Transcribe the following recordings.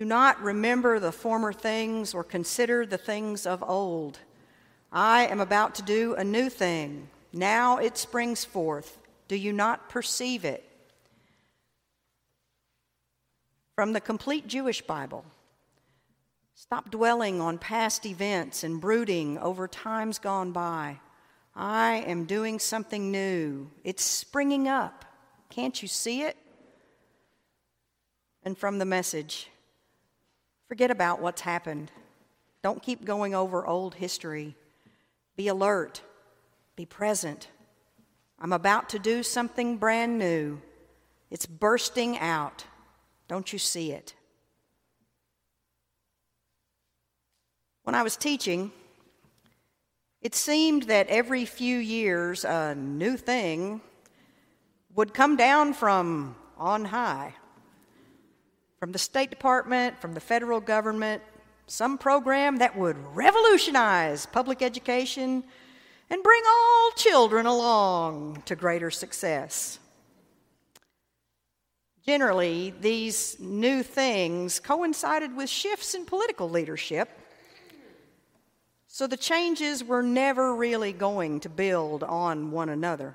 Do not remember the former things or consider the things of old. I am about to do a new thing. Now it springs forth. Do you not perceive it? From the complete Jewish Bible. Stop dwelling on past events and brooding over times gone by. I am doing something new. It's springing up. Can't you see it? And from the message, forget about what's happened. Don't keep going over old history. Be alert, be present. I'm about to do something brand new. It's bursting out. Don't you see it? When I was teaching, it seemed that every few years a new thing would come down from on high, from the State Department, from the federal government, some program that would revolutionize public education and bring all children along to greater success. Generally, these new things coincided with shifts in political leadership, so the changes were never really going to build on one another.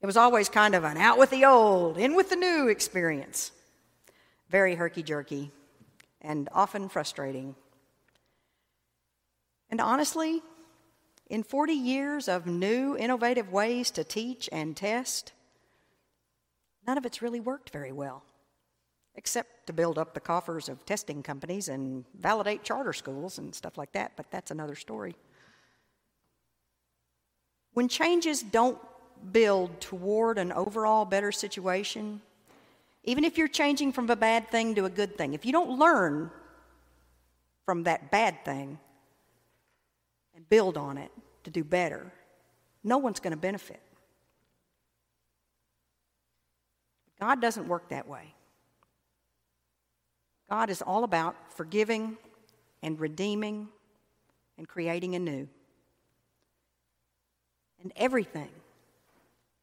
It was always kind of an out with the old, in with the new experience. Very herky jerky and often frustrating. And honestly, in 40 years of new, innovative ways to teach and test, none of it's really worked very well, except to build up the coffers of testing companies and validate charter schools and stuff like that, but that's another story. When changes don't build toward an overall better situation, even if you're changing from a bad thing to a good thing, if you don't learn from that bad thing and build on it to do better, no one's going to benefit. God doesn't work that way. God is all about forgiving and redeeming and creating anew. And everything,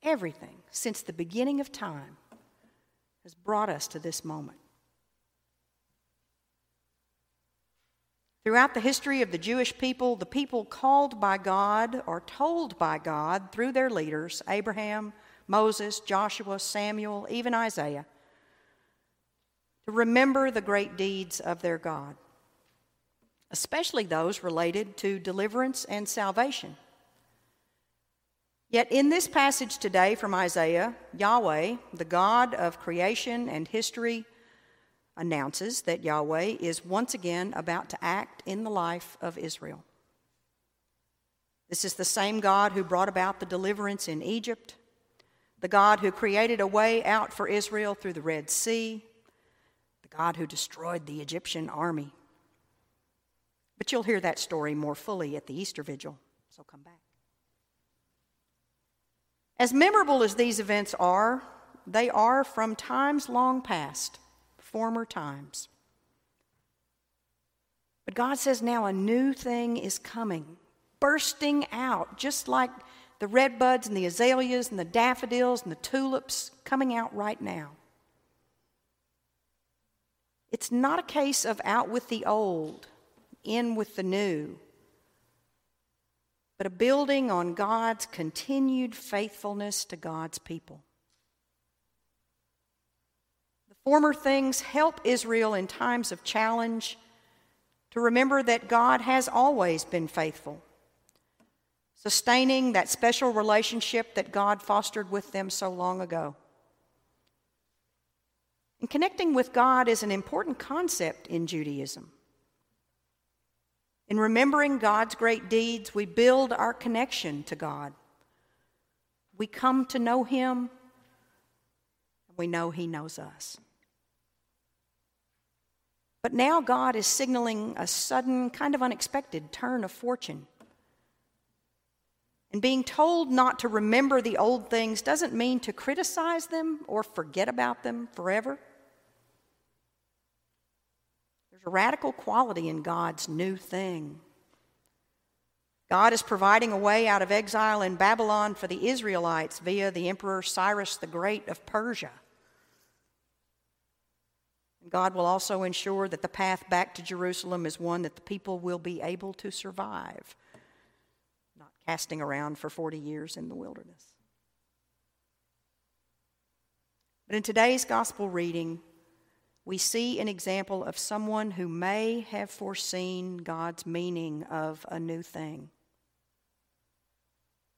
everything since the beginning of time has brought us to this moment. Throughout the history of the Jewish people, the people called by God or told by God through their leaders, Abraham, Moses, Joshua, Samuel, even Isaiah, to remember the great deeds of their God, especially those related to deliverance and salvation. Yet in this passage today from Isaiah, Yahweh, the God of creation and history, announces that Yahweh is once again about to act in the life of Israel. This is the same God who brought about the deliverance in Egypt, the God who created a way out for Israel through the Red Sea, the God who destroyed the Egyptian army. But you'll hear that story more fully at the Easter Vigil, so come back. As memorable as these events are, they are from times long past, former times. But God says now a new thing is coming, bursting out, just like the red buds and the azaleas and the daffodils and the tulips coming out right now. It's not a case of out with the old, in with the new but a building on God's continued faithfulness to God's people. The former things help Israel in times of challenge to remember that God has always been faithful, sustaining that special relationship that God fostered with them so long ago. And connecting with God is an important concept in Judaism. In remembering God's great deeds, we build our connection to God. We come to know Him, and we know He knows us. But now God is signaling a sudden, kind of unexpected turn of fortune. And being told not to remember the old things doesn't mean to criticize them or forget about them forever a radical quality in God's new thing. God is providing a way out of exile in Babylon for the Israelites via the Emperor Cyrus the Great of Persia. God will also ensure that the path back to Jerusalem is one that the people will be able to survive, not casting around for 40 years in the wilderness. But in today's gospel reading, we see an example of someone who may have foreseen God's meaning of a new thing.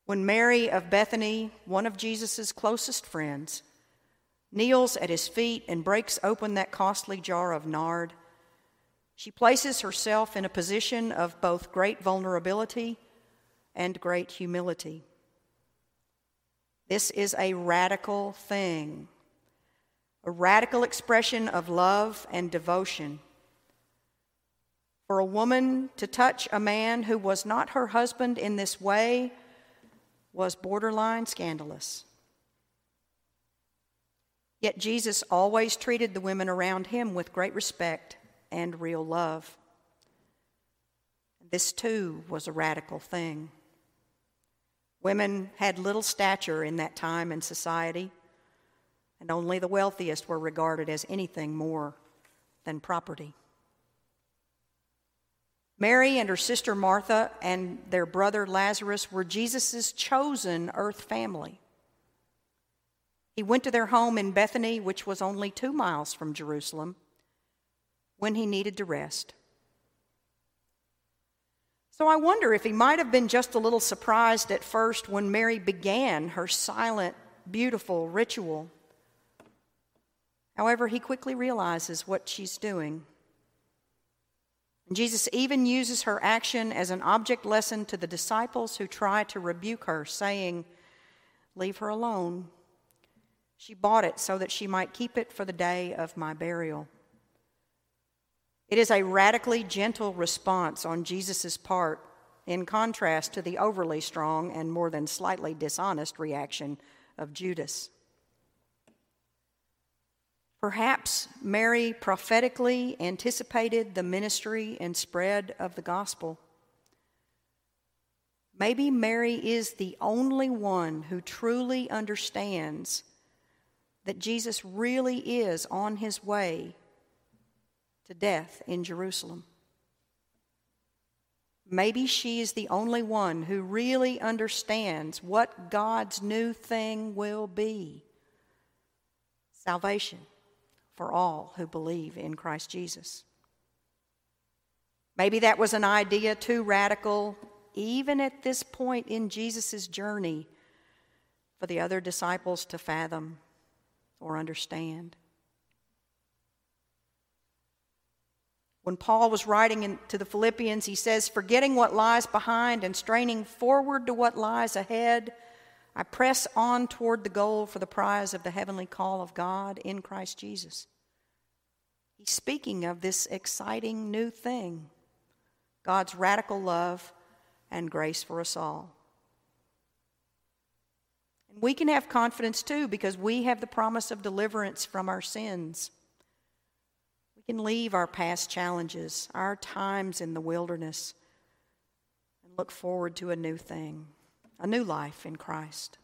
When Mary of Bethany, one of Jesus' closest friends, kneels at his feet and breaks open that costly jar of nard, she places herself in a position of both great vulnerability and great humility. This is a radical thing a radical expression of love and devotion. For a woman to touch a man who was not her husband in this way was borderline scandalous. Yet Jesus always treated the women around him with great respect and real love. This too was a radical thing. Women had little stature in that time in society and only the wealthiest were regarded as anything more than property. Mary and her sister Martha and their brother Lazarus were Jesus' chosen earth family. He went to their home in Bethany, which was only two miles from Jerusalem, when he needed to rest. So I wonder if he might have been just a little surprised at first when Mary began her silent, beautiful ritual However, he quickly realizes what she's doing. Jesus even uses her action as an object lesson to the disciples who try to rebuke her, saying, Leave her alone. She bought it so that she might keep it for the day of my burial. It is a radically gentle response on Jesus' part, in contrast to the overly strong and more than slightly dishonest reaction of Judas. Perhaps Mary prophetically anticipated the ministry and spread of the gospel. Maybe Mary is the only one who truly understands that Jesus really is on his way to death in Jerusalem. Maybe she is the only one who really understands what God's new thing will be salvation for all who believe in Christ Jesus. Maybe that was an idea too radical, even at this point in Jesus' journey, for the other disciples to fathom or understand. When Paul was writing in, to the Philippians, he says, Forgetting what lies behind and straining forward to what lies ahead, I press on toward the goal for the prize of the heavenly call of God in Christ Jesus. He's speaking of this exciting new thing God's radical love and grace for us all. And we can have confidence too because we have the promise of deliverance from our sins. We can leave our past challenges, our times in the wilderness, and look forward to a new thing a new life in Christ.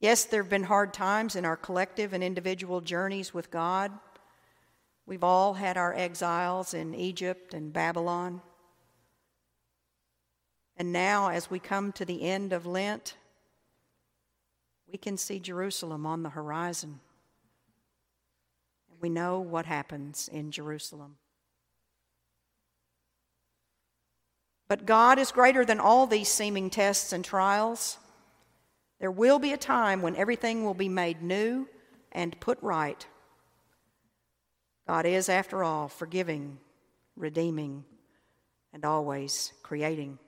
Yes, there have been hard times in our collective and individual journeys with God. We've all had our exiles in Egypt and Babylon. And now, as we come to the end of Lent, we can see Jerusalem on the horizon. And we know what happens in Jerusalem. But God is greater than all these seeming tests and trials. There will be a time when everything will be made new and put right. God is, after all, forgiving, redeeming, and always creating.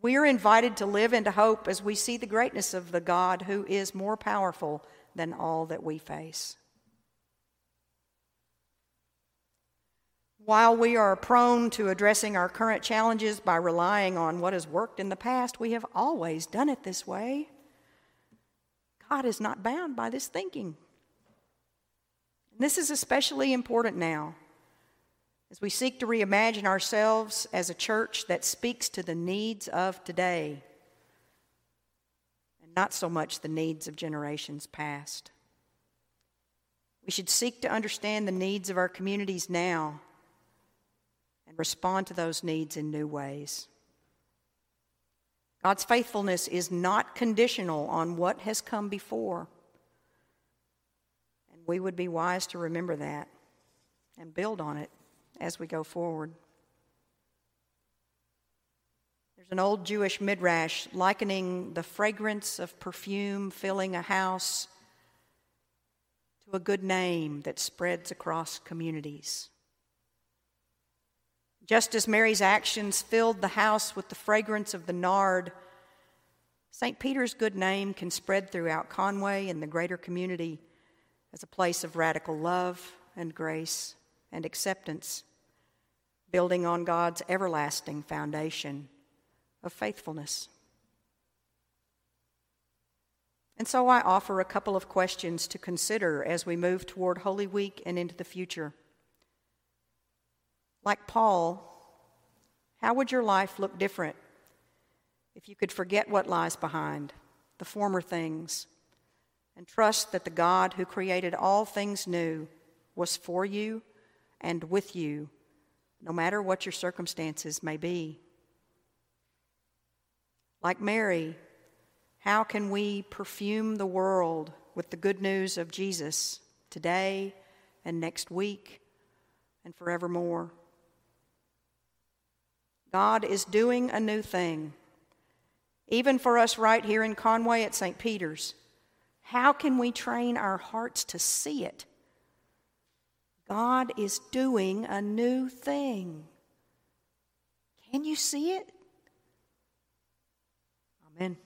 We are invited to live into hope as we see the greatness of the God who is more powerful than all that we face. While we are prone to addressing our current challenges by relying on what has worked in the past, we have always done it this way. God is not bound by this thinking. And this is especially important now as we seek to reimagine ourselves as a church that speaks to the needs of today and not so much the needs of generations past. We should seek to understand the needs of our communities now and respond to those needs in new ways. God's faithfulness is not conditional on what has come before. And we would be wise to remember that and build on it as we go forward. There's an old Jewish midrash likening the fragrance of perfume filling a house to a good name that spreads across communities. Just as Mary's actions filled the house with the fragrance of the nard, St. Peter's good name can spread throughout Conway and the greater community as a place of radical love and grace and acceptance, building on God's everlasting foundation of faithfulness. And so I offer a couple of questions to consider as we move toward Holy Week and into the future. Like Paul, how would your life look different if you could forget what lies behind, the former things, and trust that the God who created all things new was for you and with you, no matter what your circumstances may be? Like Mary, how can we perfume the world with the good news of Jesus today and next week and forevermore? God is doing a new thing. Even for us right here in Conway at St. Peter's, how can we train our hearts to see it? God is doing a new thing. Can you see it? Amen.